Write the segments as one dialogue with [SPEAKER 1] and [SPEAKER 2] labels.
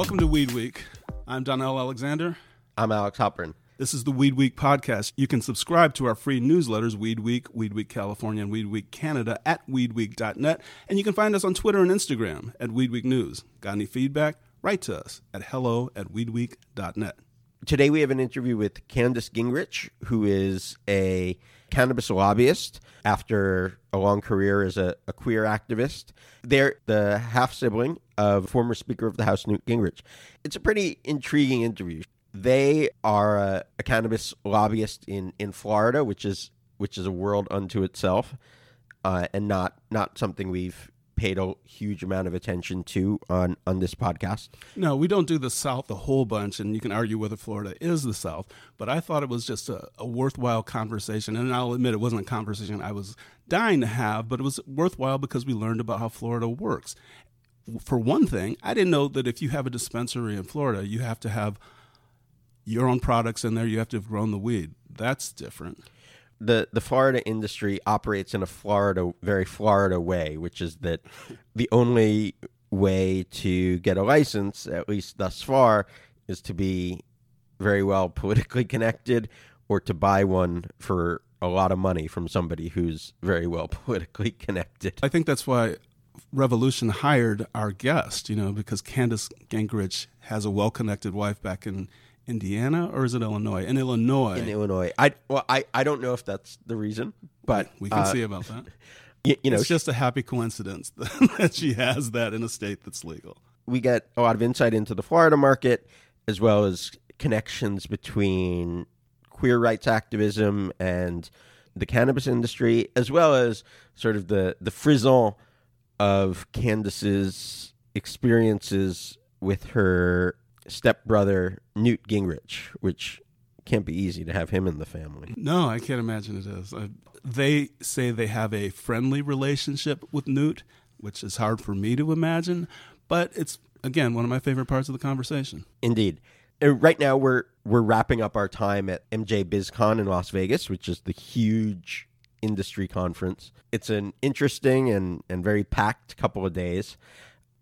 [SPEAKER 1] Welcome to Weed Week. I'm Donnell Alexander.
[SPEAKER 2] I'm Alex Halperin.
[SPEAKER 1] This is the Weed Week podcast. You can subscribe to our free newsletters, Weed Week, Weed Week California, and Weed Week Canada at weedweek.net. And you can find us on Twitter and Instagram at Weed Week News. Got any feedback? Write to us at hello at weedweek.net.
[SPEAKER 2] Today we have an interview with Candace Gingrich, who is a cannabis lobbyist after a long career as a, a queer activist. They're the half sibling of former Speaker of the House Newt Gingrich. It's a pretty intriguing interview. They are a, a cannabis lobbyist in, in Florida, which is which is a world unto itself, uh, and not not something we've paid a huge amount of attention to on on this podcast.
[SPEAKER 1] No, we don't do the South a whole bunch, and you can argue whether Florida is the South. But I thought it was just a, a worthwhile conversation, and I'll admit it wasn't a conversation I was dying to have, but it was worthwhile because we learned about how Florida works. For one thing, I didn't know that if you have a dispensary in Florida, you have to have your own products in there. You have to have grown the weed. That's different
[SPEAKER 2] the the Florida industry operates in a Florida very Florida way, which is that the only way to get a license, at least thus far, is to be very well politically connected or to buy one for a lot of money from somebody who's very well politically connected.
[SPEAKER 1] I think that's why Revolution hired our guest, you know, because Candace Gingrich has a well connected wife back in Indiana or is it Illinois? In Illinois.
[SPEAKER 2] In Illinois. I well, I, I don't know if that's the reason, but
[SPEAKER 1] we can uh, see about that.
[SPEAKER 2] You, you know,
[SPEAKER 1] it's just a happy coincidence that she has that in a state that's legal.
[SPEAKER 2] We get a lot of insight into the Florida market as well as connections between queer rights activism and the cannabis industry, as well as sort of the the frisson of Candace's experiences with her stepbrother Newt Gingrich, which can't be easy to have him in the family.
[SPEAKER 1] No, I can't imagine it is. Uh, they say they have a friendly relationship with Newt, which is hard for me to imagine, but it's again one of my favorite parts of the conversation.
[SPEAKER 2] Indeed. Uh, right now we're we're wrapping up our time at MJ BizCon in Las Vegas, which is the huge industry conference. It's an interesting and, and very packed couple of days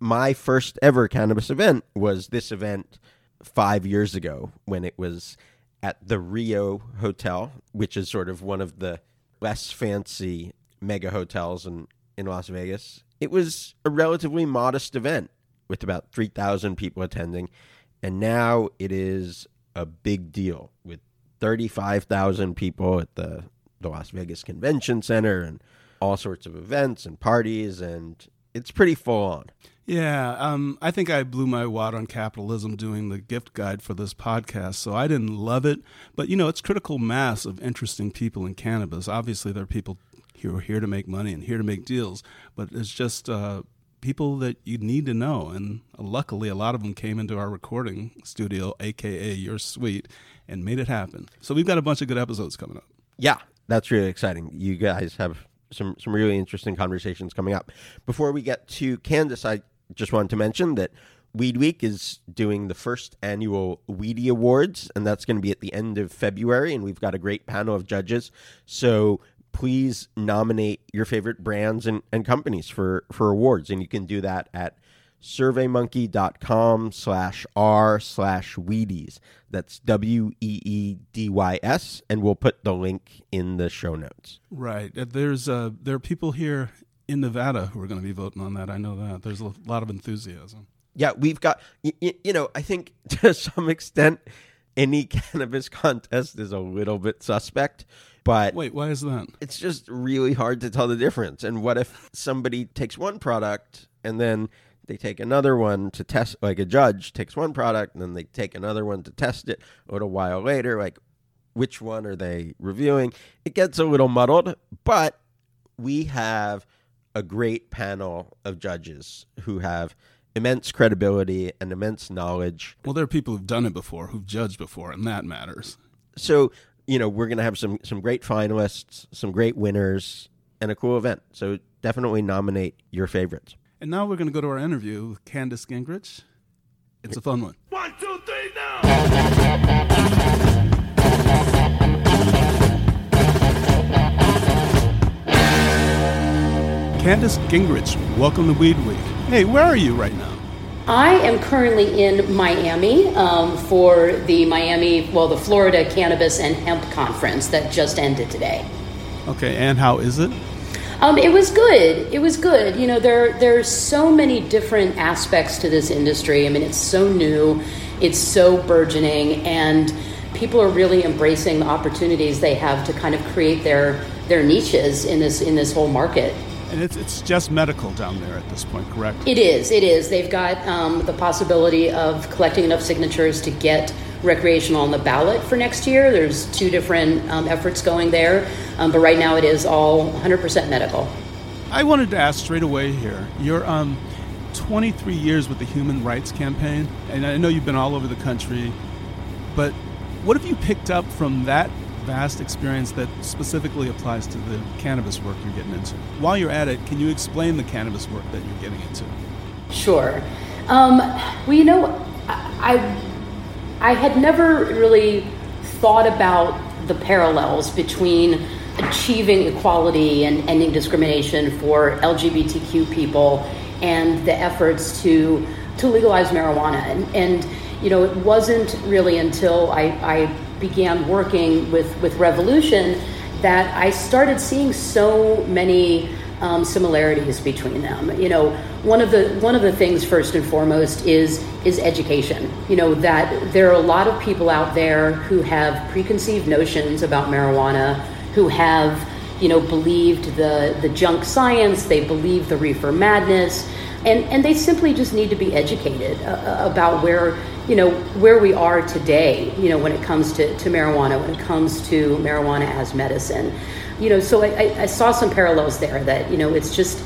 [SPEAKER 2] my first ever cannabis event was this event five years ago when it was at the Rio Hotel, which is sort of one of the less fancy mega hotels in, in Las Vegas. It was a relatively modest event with about 3,000 people attending. And now it is a big deal with 35,000 people at the, the Las Vegas Convention Center and all sorts of events and parties. And it's pretty full on.
[SPEAKER 1] Yeah, um, I think I blew my wad on capitalism doing the gift guide for this podcast, so I didn't love it. But you know, it's critical mass of interesting people in cannabis. Obviously, there are people who are here to make money and here to make deals, but it's just uh, people that you need to know. And luckily, a lot of them came into our recording studio, aka your suite, and made it happen. So we've got a bunch of good episodes coming up.
[SPEAKER 2] Yeah, that's really exciting. You guys have some some really interesting conversations coming up. Before we get to Candace, I just wanted to mention that Weed Week is doing the first annual Weedy Awards, and that's going to be at the end of February. And we've got a great panel of judges. So please nominate your favorite brands and, and companies for, for awards. And you can do that at surveymonkey.com slash r slash weedies. That's W E E D Y S. And we'll put the link in the show notes.
[SPEAKER 1] Right. There's uh, there are people here in Nevada who are going to be voting on that. I know that. There's a lot of enthusiasm.
[SPEAKER 2] Yeah, we've got, you, you know, I think to some extent, any cannabis contest is a little bit suspect. But
[SPEAKER 1] wait, why is that?
[SPEAKER 2] It's just really hard to tell the difference. And what if somebody takes one product and then they take another one to test, like a judge takes one product and then they take another one to test it a little while later? Like, which one are they reviewing? It gets a little muddled, but we have a great panel of judges who have immense credibility and immense knowledge.
[SPEAKER 1] Well, there are people who've done it before, who've judged before, and that matters.
[SPEAKER 2] So, you know, we're going to have some some great finalists, some great winners, and a cool event. So, definitely nominate your favorites.
[SPEAKER 1] And now we're going to go to our interview with Candace Gingrich. It's a fun one. One, two, three, now. Candace Gingrich, welcome to Weed Week. Hey, where are you right now?
[SPEAKER 3] I am currently in Miami um, for the Miami, well, the Florida Cannabis and Hemp Conference that just ended today.
[SPEAKER 1] Okay, and how is it?
[SPEAKER 3] Um, it was good. It was good. You know, there there's so many different aspects to this industry. I mean, it's so new, it's so burgeoning, and people are really embracing the opportunities they have to kind of create their their niches in this in this whole market.
[SPEAKER 1] And it's, it's just medical down there at this point, correct?
[SPEAKER 3] It is. It is. They've got um, the possibility of collecting enough signatures to get recreational on the ballot for next year. There's two different um, efforts going there, um, but right now it is all 100% medical.
[SPEAKER 1] I wanted to ask straight away here. You're um, 23 years with the Human Rights Campaign, and I know you've been all over the country, but what have you picked up from that vast experience that specifically applies to the cannabis work you're getting into. While you're at it, can you explain the cannabis work that you're getting into?
[SPEAKER 3] Sure. Um, well, you know, I, I had never really thought about the parallels between achieving equality and ending discrimination for LGBTQ people and the efforts to to legalize marijuana. And, and you know, it wasn't really until I, I began working with, with Revolution that I started seeing so many um, similarities between them. You know, one of the one of the things first and foremost is is education. You know that there are a lot of people out there who have preconceived notions about marijuana, who have you know believed the the junk science, they believe the reefer madness, and and they simply just need to be educated uh, about where you know where we are today you know when it comes to, to marijuana when it comes to marijuana as medicine you know so I, I saw some parallels there that you know it's just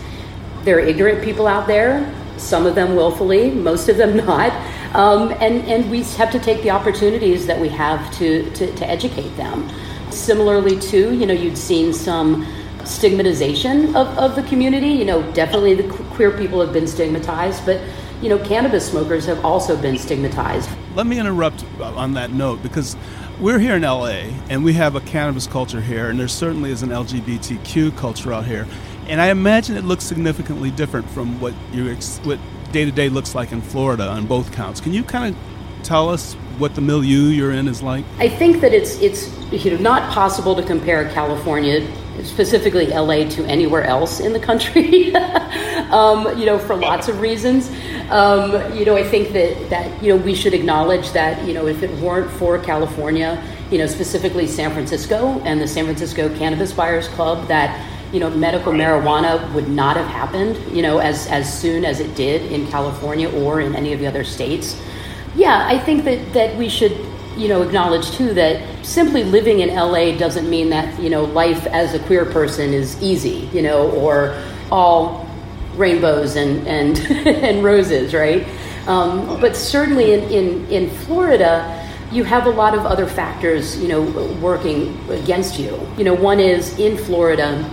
[SPEAKER 3] there are ignorant people out there some of them willfully most of them not um, and and we have to take the opportunities that we have to, to to educate them similarly too you know you'd seen some stigmatization of, of the community you know definitely the queer people have been stigmatized but you know, cannabis smokers have also been stigmatized.
[SPEAKER 1] Let me interrupt on that note because we're here in LA and we have a cannabis culture here, and there certainly is an LGBTQ culture out here. And I imagine it looks significantly different from what you what day to day looks like in Florida on both counts. Can you kind of tell us what the milieu you're in is like?
[SPEAKER 3] I think that it's it's you know not possible to compare California specifically LA to anywhere else in the country. um, you know, for lots of reasons. Um, you know, I think that that you know we should acknowledge that you know if it weren't for California, you know, specifically San Francisco and the San Francisco Cannabis Buyers Club, that you know medical marijuana would not have happened. You know, as as soon as it did in California or in any of the other states. Yeah, I think that that we should you know acknowledge too that simply living in LA doesn't mean that you know life as a queer person is easy, you know, or all rainbows and and and roses, right? Um, but certainly in, in in Florida. You have a lot of other factors, you know, working against you. You know, one is in Florida,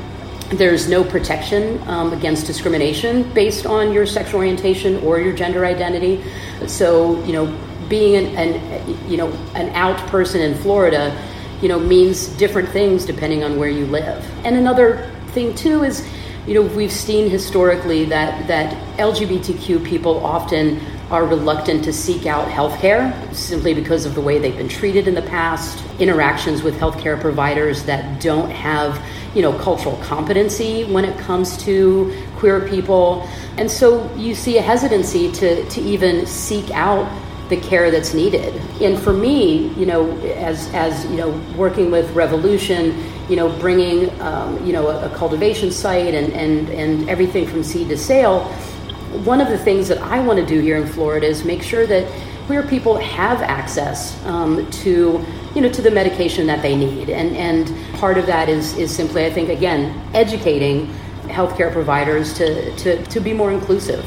[SPEAKER 3] there's no protection um, against discrimination based on your sexual orientation or your gender identity. So, you know, being an, an, you know an out person in Florida, you know, means different things depending on where you live. And another thing too is, you know, we've seen historically that that LGBTQ people often are reluctant to seek out health care simply because of the way they've been treated in the past, interactions with healthcare providers that don't have, you know, cultural competency when it comes to queer people. And so you see a hesitancy to, to even seek out the care that's needed. And for me, you know, as as you know, working with Revolution, you know, bringing um, you know a, a, cultivation site and and and everything from seed to sale. One of the things that I want to do here in Florida is make sure that queer people have access um, to you know to the medication that they need, and and part of that is is simply I think again educating healthcare providers to to to be more inclusive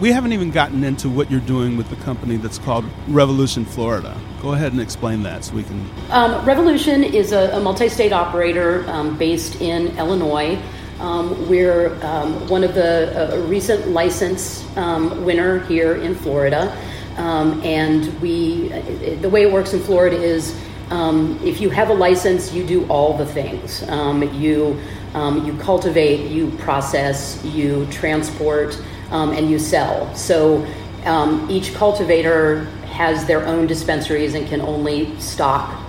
[SPEAKER 1] we haven't even gotten into what you're doing with the company that's called Revolution Florida. Go ahead and explain that so we can.
[SPEAKER 3] Um, Revolution is a, a multi state operator um, based in Illinois. Um, we're um, one of the uh, recent license um, winner here in Florida. Um, and we, the way it works in Florida is if you have a license, you do all the things. you, you cultivate, you process, you transport um, and you sell. So Um, each cultivator has their own dispensaries and can only stock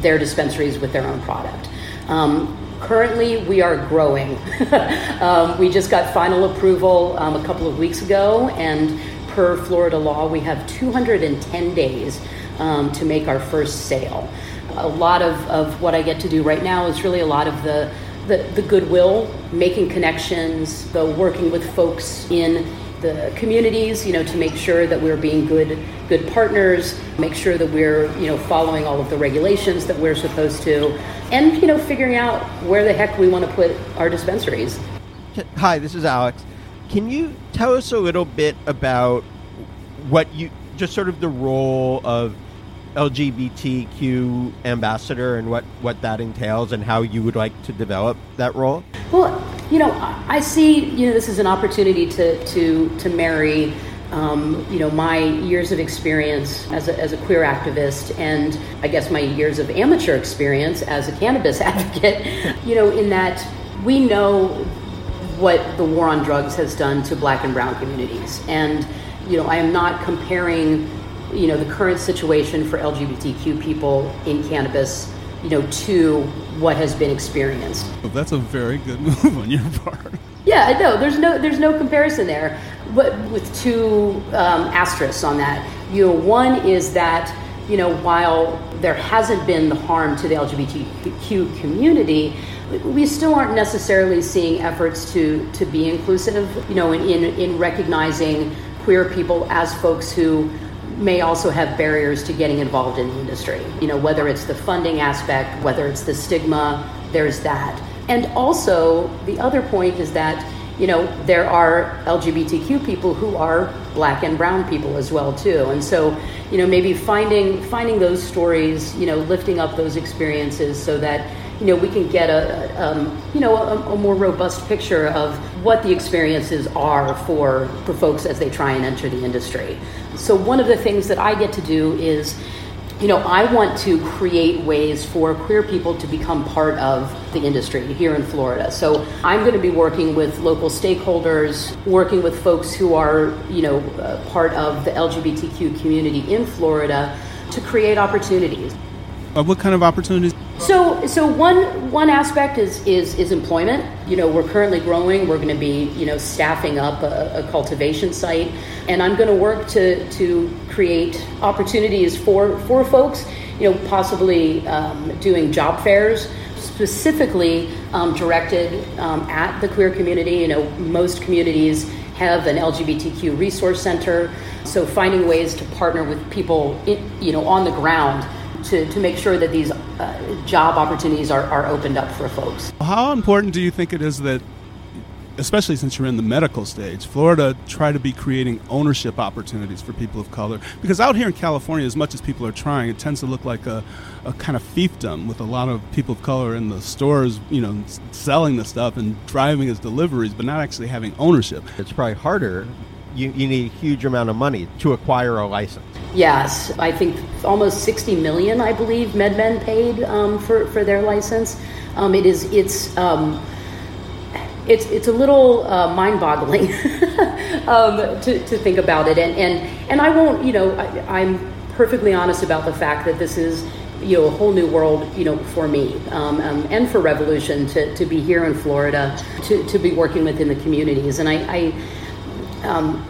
[SPEAKER 3] their dispensaries with their own product. Um, currently, we are growing. um, we just got final approval um, a couple of weeks ago, and per Florida law, we have 210 days um, to make our first sale. A lot of, of what I get to do right now is really a lot of the, the, the goodwill, making connections, the working with folks in the communities, you know, to make sure that we're being good good partners, make sure that we're, you know, following all of the regulations that we're supposed to, and you know, figuring out where the heck we want to put our dispensaries.
[SPEAKER 2] Hi, this is Alex. Can you tell us a little bit about what you just sort of the role of LGBTQ ambassador and what, what that entails and how you would like to develop that role?
[SPEAKER 3] Well, you know, I see, you know, this is an opportunity to, to, to marry, um, you know, my years of experience as a, as a queer activist and I guess my years of amateur experience as a cannabis advocate, you know, in that we know what the war on drugs has done to black and brown communities. And, you know, I am not comparing you know the current situation for LGBTQ people in cannabis, you know, to what has been experienced.
[SPEAKER 1] Well, that's a very good move on your part.
[SPEAKER 3] Yeah, no, there's no there's no comparison there, but with two um, asterisks on that. You know, one is that you know while there hasn't been the harm to the LGBTQ community, we still aren't necessarily seeing efforts to to be inclusive. You know, in in, in recognizing queer people as folks who may also have barriers to getting involved in the industry. You know, whether it's the funding aspect, whether it's the stigma, there's that. And also, the other point is that, you know, there are LGBTQ people who are black and brown people as well too. And so, you know, maybe finding finding those stories, you know, lifting up those experiences so that you know we can get a, um, you know a, a, more robust picture of what the experiences are for for folks as they try and enter the industry. So one of the things that I get to do is you know, I want to create ways for queer people to become part of the industry here in Florida. So I'm going to be working with local stakeholders, working with folks who are, you know, uh, part of the LGBTQ community in Florida to create opportunities.
[SPEAKER 1] Uh, what kind of opportunities?
[SPEAKER 3] So, so one one aspect is is is employment. You know, we're currently growing. We're going to be you know staffing up a, a cultivation site, and I'm going to work to to create opportunities for for folks. You know, possibly um, doing job fairs specifically um, directed um, at the queer community. You know, most communities have an LGBTQ resource center, so finding ways to partner with people, in, you know, on the ground to, to make sure that these uh, job opportunities are, are opened up for folks.
[SPEAKER 1] How important do you think it is that, especially since you're in the medical stage, Florida try to be creating ownership opportunities for people of color? Because out here in California, as much as people are trying, it tends to look like a, a kind of fiefdom with a lot of people of color in the stores, you know, selling the stuff and driving as deliveries, but not actually having ownership.
[SPEAKER 2] It's probably harder. You, you need a huge amount of money to acquire a license.
[SPEAKER 3] Yes, I think almost 60 million, I believe, MedMen paid um, for, for their license. Um, it is, it's, um, it's, it's a little uh, mind-boggling um, to, to think about it. And, and, and I won't, you know, I, I'm perfectly honest about the fact that this is, you know, a whole new world, you know, for me um, um, and for Revolution to, to be here in Florida, to, to be working within the communities. And I, I um,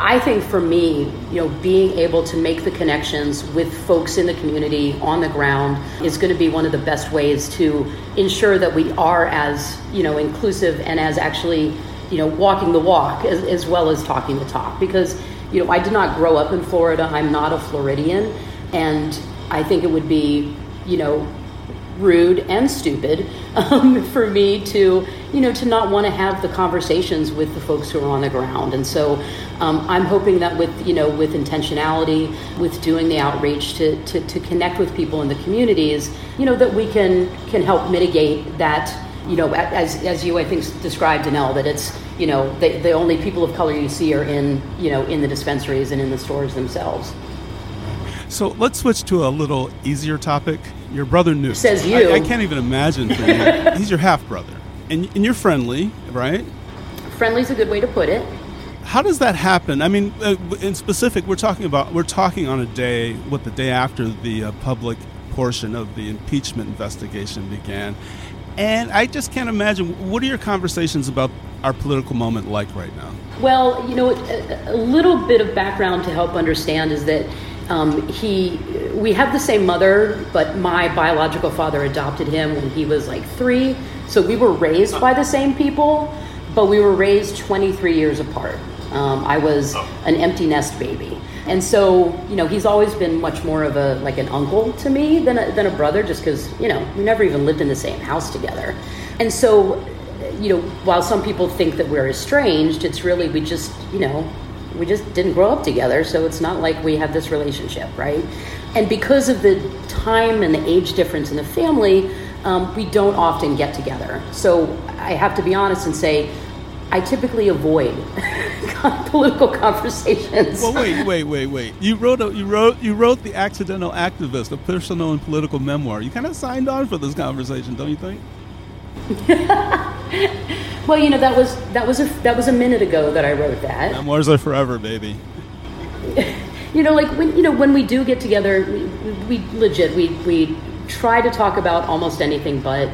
[SPEAKER 3] I think for me, you know, being able to make the connections with folks in the community on the ground is going to be one of the best ways to ensure that we are as, you know, inclusive and as actually, you know, walking the walk as, as well as talking the talk. Because, you know, I did not grow up in Florida. I'm not a Floridian. And I think it would be, you know, rude and stupid um, for me to you know to not want to have the conversations with the folks who are on the ground and so um, i'm hoping that with you know with intentionality with doing the outreach to, to, to connect with people in the communities you know that we can can help mitigate that you know as, as you i think described Donnell, that it's you know the, the only people of color you see are in you know in the dispensaries and in the stores themselves
[SPEAKER 1] so let's switch to a little easier topic. Your brother Newt
[SPEAKER 3] says you.
[SPEAKER 1] I, I can't even imagine. He's your half brother, and and you're friendly, right?
[SPEAKER 3] Friendly's a good way to put it.
[SPEAKER 1] How does that happen? I mean, uh, in specific, we're talking about we're talking on a day, what the day after the uh, public portion of the impeachment investigation began, and I just can't imagine. What are your conversations about our political moment like right now?
[SPEAKER 3] Well, you know, a, a little bit of background to help understand is that um, he, we have the same mother, but my biological father adopted him when he was like three. So we were raised by the same people, but we were raised 23 years apart. Um, I was an empty nest baby. And so, you know, he's always been much more of a like an uncle to me than a, than a brother, just because you know we never even lived in the same house together. And so, you know, while some people think that we're estranged, it's really we just you know we just didn't grow up together, so it's not like we have this relationship, right? And because of the time and the age difference in the family, um, we don't often get together. So I have to be honest and say I typically avoid political conversations.
[SPEAKER 1] Well, wait, wait, wait, wait. You wrote a, you wrote you wrote the Accidental Activist, a personal and political memoir. You kind of signed on for this conversation, don't you think?
[SPEAKER 3] well, you know that was that was a that was a minute ago that I wrote that.
[SPEAKER 1] Memoirs are forever, baby.
[SPEAKER 3] you know, like when you know when we do get together, we, we legit we we try to talk about almost anything but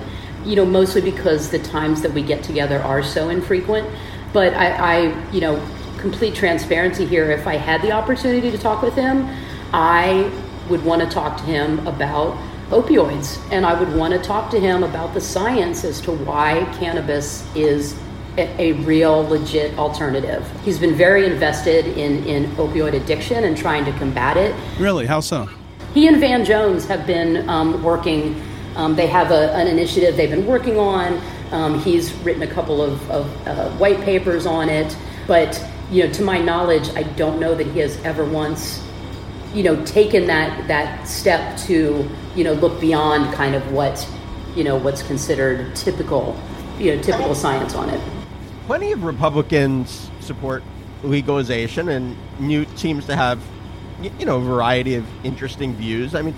[SPEAKER 3] you know, mostly because the times that we get together are so infrequent. But I, I, you know, complete transparency here. If I had the opportunity to talk with him, I would want to talk to him about opioids, and I would want to talk to him about the science as to why cannabis is a, real, legit alternative. He's been very invested in, in opioid addiction and trying to combat it.
[SPEAKER 1] Really? How so?
[SPEAKER 3] He and Van Jones have been um, working um, they have a, an initiative they've been working on. Um, he's written a couple of, of uh, white papers on it, but you know, to my knowledge, I don't know that he has ever once, you know, taken that that step to you know look beyond kind of what you know what's considered typical, you know, typical science on it.
[SPEAKER 2] Plenty of Republicans support legalization, and Newt seems to have you know a variety of interesting views. I mean,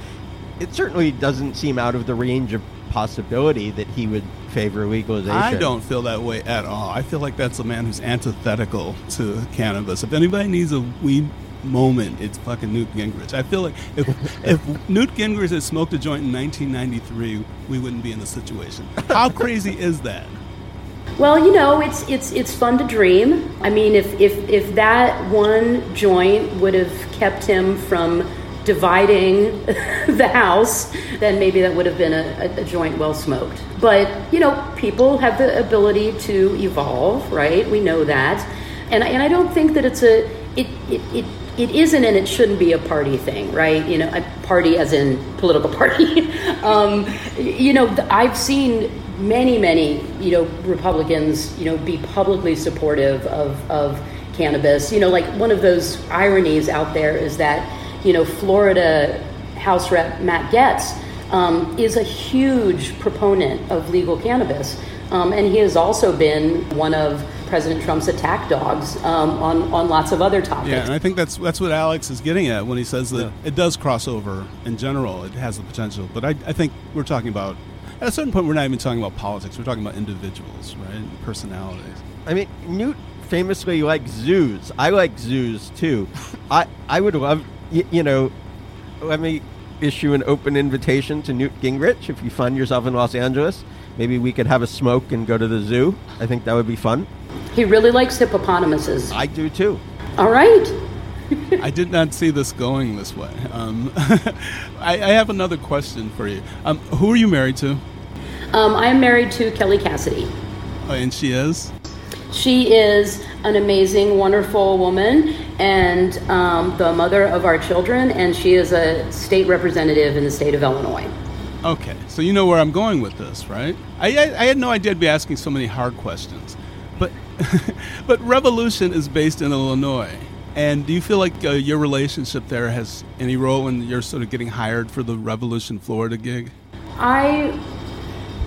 [SPEAKER 2] it certainly doesn't seem out of the range of possibility that he would favor legalization. I
[SPEAKER 1] don't feel that way at all. I feel like that's a man who's antithetical to cannabis. If anybody needs a weed moment, it's fucking Newt Gingrich. I feel like if, if Newt Gingrich had smoked a joint in 1993, we wouldn't be in this situation. How crazy is that?
[SPEAKER 3] Well, you know, it's it's it's fun to dream. I mean, if if if that one joint would have kept him from dividing the house, then maybe that would have been a, a, joint well smoked. But, you know, people have the ability to evolve, right? We know that. And, and I don't think that it's a, it, it, it, it isn't and it shouldn't be a party thing, right? You know, a party as in political party. um, you know, I've seen many, many, you know, Republicans, you know, be publicly supportive of, of cannabis. You know, like one of those ironies out there is that you know, Florida House Rep Matt Gaetz um, is a huge proponent of legal cannabis. Um, and he has also been one of President Trump's attack dogs um, on, on lots of other topics.
[SPEAKER 1] Yeah, and I think that's that's what Alex is getting at when he says that yeah. it does cross over in general. It has the potential. But I, I think we're talking about, at a certain point, we're not even talking about politics. We're talking about individuals, right? Personalities.
[SPEAKER 2] I mean, Newt famously likes zoos. I like zoos too. I, I would love you, you know, let me issue an open invitation to Newt Gingrich. If you find yourself in Los Angeles, maybe we could have a smoke and go to the zoo. I think that would be fun.
[SPEAKER 3] He really likes hippopotamuses.
[SPEAKER 2] I do too.
[SPEAKER 3] All right.
[SPEAKER 1] I did not see this going this way. Um, I, I, have another question for you. Um, who are you married to?
[SPEAKER 3] Um, I am married to Kelly Cassidy.
[SPEAKER 1] Oh, and she is?
[SPEAKER 3] She is an amazing, wonderful woman and um, the mother of our children, and she is a state representative in the state of Illinois.
[SPEAKER 1] Okay, so you know where I'm going with this, right? I, I, I had no idea I'd be asking so many hard questions, but but Revolution is based in Illinois, and do you feel like uh, your relationship there has any role in your sort of getting hired for the Revolution Florida gig?
[SPEAKER 3] I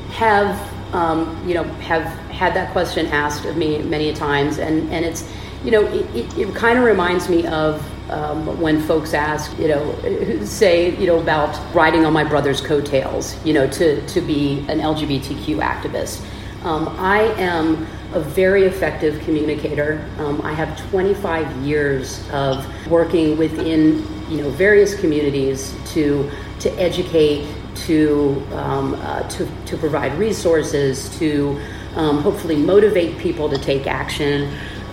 [SPEAKER 3] have um, you know, have had that question asked of me many times, and, and it's, you know, it, it, it kind of reminds me of um, when folks ask, you know, say, you know, about riding on my brother's coattails, you know, to, to be an LGBTQ activist. Um, I am a very effective communicator. Um, I have 25 years of working within you know various communities to to educate, to um, uh, to to provide resources, to um, hopefully motivate people to take action.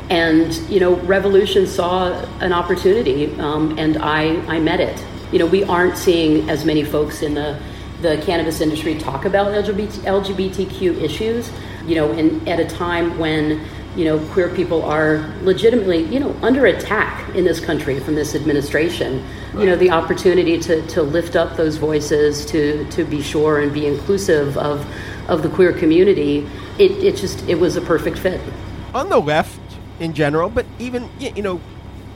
[SPEAKER 3] And you know, Revolution saw an opportunity, um, and I I met it. You know, we aren't seeing as many folks in the the cannabis industry talk about LGBT, LGBTQ issues. You know, and at a time when you know queer people are legitimately you know under attack in this country from this administration. Right. You know, the opportunity to to lift up those voices, to to be sure and be inclusive of of the queer community. It it just it was a perfect fit.
[SPEAKER 2] On the left in general, but even you know,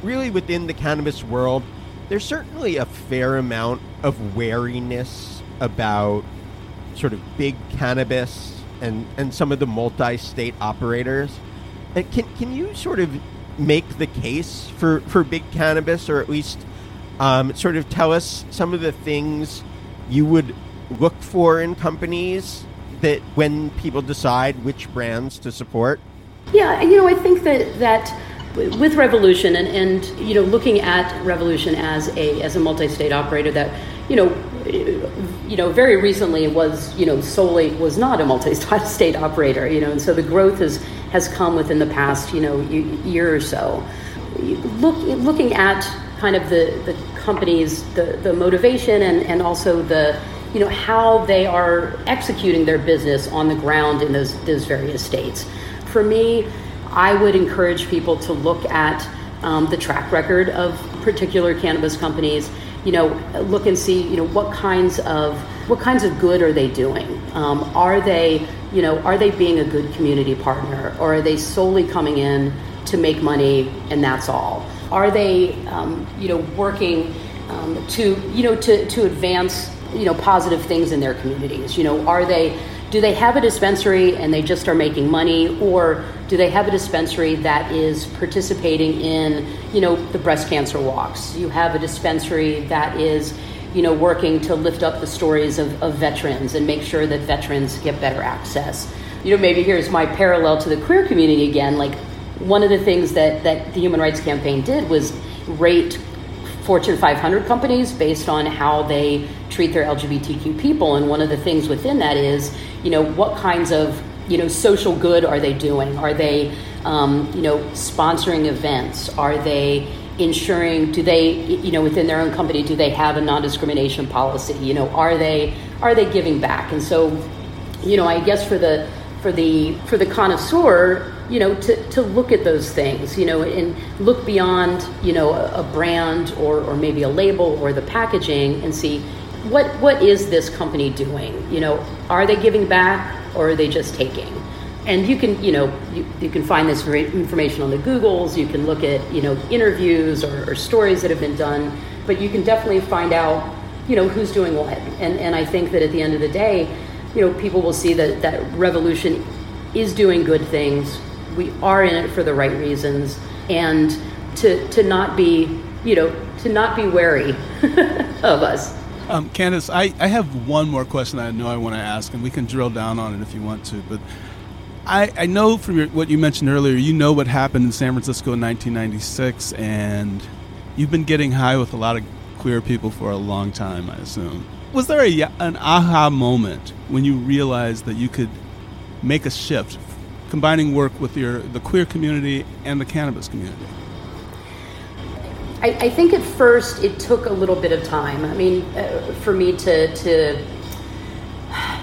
[SPEAKER 2] really within the cannabis world, there's certainly a fair amount of wariness about sort of big cannabis and, and some of the multi-state operators. Can can you sort of make the case for, for big cannabis, or at least um, sort of tell us some of the things you would look for in companies that when people decide which brands to support?
[SPEAKER 3] Yeah, you know, I think that that with Revolution and, and you know looking at Revolution as a as a multi-state operator that you know you know very recently was you know solely was not a multi-state operator you know and so the growth has has come within the past you know year or so look looking at kind of the the companies the the motivation and and also the you know how they are executing their business on the ground in those those various states for me, I would encourage people to look at um, the track record of particular cannabis companies. You know, look and see. You know, what kinds of what kinds of good are they doing? Um, are they, you know, are they being a good community partner, or are they solely coming in to make money and that's all? Are they, um, you know, working um, to, you know, to to advance, you know, positive things in their communities? You know, are they do they have a dispensary and they just are making money or do they have a dispensary that is participating in you know the breast cancer walks? You have a dispensary that is you know working to lift up the stories of, of veterans and make sure that veterans get better access. You know maybe here's my parallel to the queer community again like one of the things that that the human rights campaign did was rate Fortune 500 companies based on how they treat their LGBTQ people. And one of the things within that is, you know, what kinds of, you know, social good are they doing? Are they, um, you know, sponsoring events? Are they ensuring? Do they, you know, within their own company, do they have a non-discrimination policy? You know, are they are they giving back? And so, you know, I guess for the for the for the connoisseur, you know, to, to look at those things, you know, and look beyond, you know, a, a brand or, or maybe a label or the packaging and see what what is this company doing? You know, are they giving back or are they just taking? And you can, you know, you, you can find this information on the Googles. You can look at, you know, interviews or, or stories that have been done, but you can definitely find out, you know, who's doing what. And and I think that at the end of the day, you know, people will see that that revolution is doing good things we are in it for the right reasons and to to not be you know to not be wary of us
[SPEAKER 1] um, Candace, I, I have one more question I know I want to ask, and we can drill down on it if you want to. But I, I know from your, what you mentioned earlier, you know what happened in San Francisco in 1996, and you've been getting high with a lot of queer people for a long time, I assume. Was there a, an aha moment when you realized that you could make a shift combining work with your the queer community and the cannabis community?
[SPEAKER 3] I, I think at first it took a little bit of time. I mean, uh, for me to to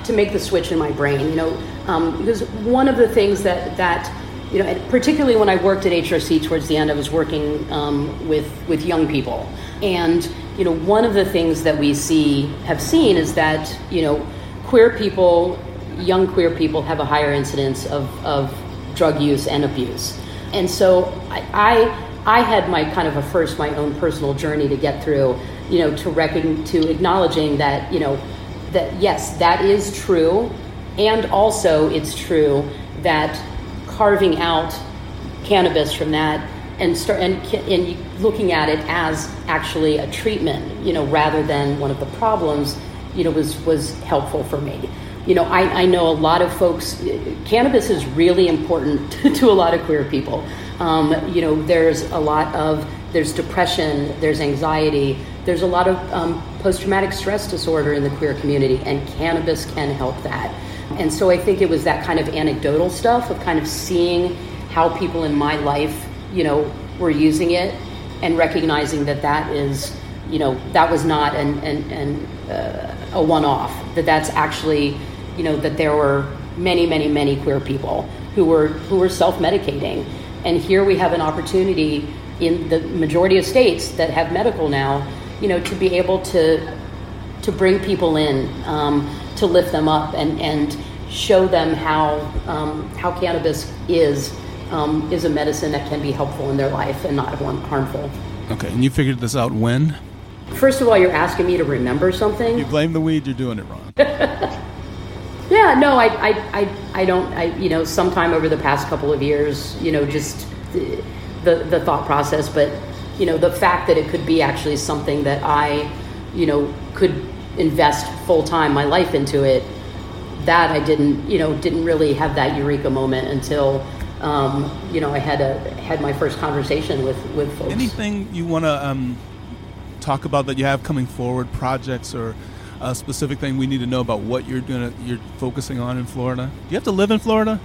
[SPEAKER 3] to make the switch in my brain, you know, um, because one of the things that that you know, particularly when I worked at HRC towards the end, I was working um, with with young people, and you know, one of the things that we see have seen is that you know, queer people young queer people have a higher incidence of, of drug use and abuse. And so I, I, I had my kind of a first, my own personal journey to get through, you know, to recon, to acknowledging that, you know, that yes, that is true. And also it's true that carving out cannabis from that and start and, and looking at it as actually a treatment, you know, rather than one of the problems, you know, was was helpful for me. You know, I, I know a lot of folks, cannabis is really important to a lot of queer people. Um, you know, there's a lot of, there's depression, there's anxiety, there's a lot of um, post traumatic stress disorder in the queer community, and cannabis can help that. And so I think it was that kind of anecdotal stuff of kind of seeing how people in my life, you know, were using it and recognizing that that is, you know, that was not an, an, an uh, a one off, that that's actually, you know, that there were many, many, many queer people who were, who were self medicating. And here we have an opportunity in the majority of states that have medical now, you know, to be able to, to bring people in, um, to lift them up and, and show them how, um, how cannabis is um, is a medicine that can be helpful in their life and not harmful.
[SPEAKER 1] Okay, and you figured this out when?
[SPEAKER 3] First of all, you're asking me to remember something.
[SPEAKER 1] You blame the weed, you're doing it wrong.
[SPEAKER 3] yeah, no, I, I, I, I don't, I, you know, sometime over the past couple of years, you know, just the, the, the thought process, but, you know, the fact that it could be actually something that I, you know, could invest full time my life into it, that I didn't, you know, didn't really have that eureka moment until um, you know, I had a had my first conversation with with folks.
[SPEAKER 1] Anything you want to um, talk about that you have coming forward, projects or a specific thing we need to know about what you're gonna you're focusing on in Florida? Do you have to live in Florida?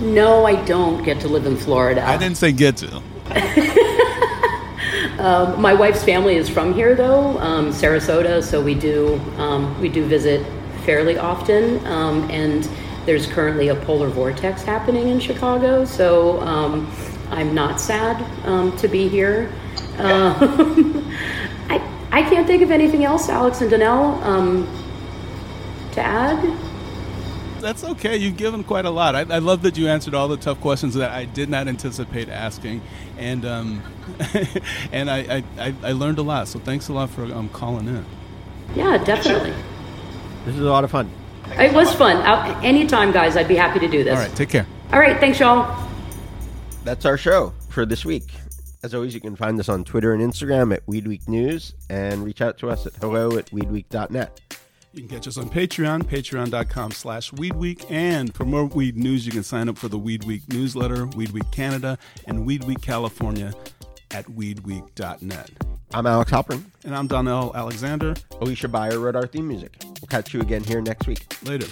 [SPEAKER 3] No, I don't get to live in Florida.
[SPEAKER 1] I didn't say get to.
[SPEAKER 3] um, my wife's family is from here, though, um, Sarasota. So we do um, we do visit fairly often, um, and there's currently a polar vortex happening in Chicago, so um, I'm not sad um, to be here. Um, I, I can't think of anything else, Alex and Donnell, um, to add.
[SPEAKER 1] That's okay. You've given quite a lot. I, I, love that you answered all the tough questions that I did not anticipate asking, and um, and I, I, I, learned a lot. So thanks a lot for um, calling in.
[SPEAKER 3] Yeah, definitely.
[SPEAKER 2] This is a lot of fun.
[SPEAKER 3] It was fun. anytime, guys, I'd be happy to do this.
[SPEAKER 1] All right, take care.
[SPEAKER 3] All right, thanks, y'all.
[SPEAKER 2] That's our show for this week. As always, you can find us on Twitter and Instagram at Weed Week News and reach out to us at hello at weedweek.net.
[SPEAKER 1] You can catch us on Patreon, patreon.com slash weedweek. And for more weed news, you can sign up for the Weed Week newsletter, Weed Week Canada, and Weed Week California at weedweek.net.
[SPEAKER 2] I'm Alex Halperin.
[SPEAKER 1] And I'm Donnell Alexander.
[SPEAKER 2] Alicia Beyer wrote our theme music. We'll catch you again here next week.
[SPEAKER 1] Later.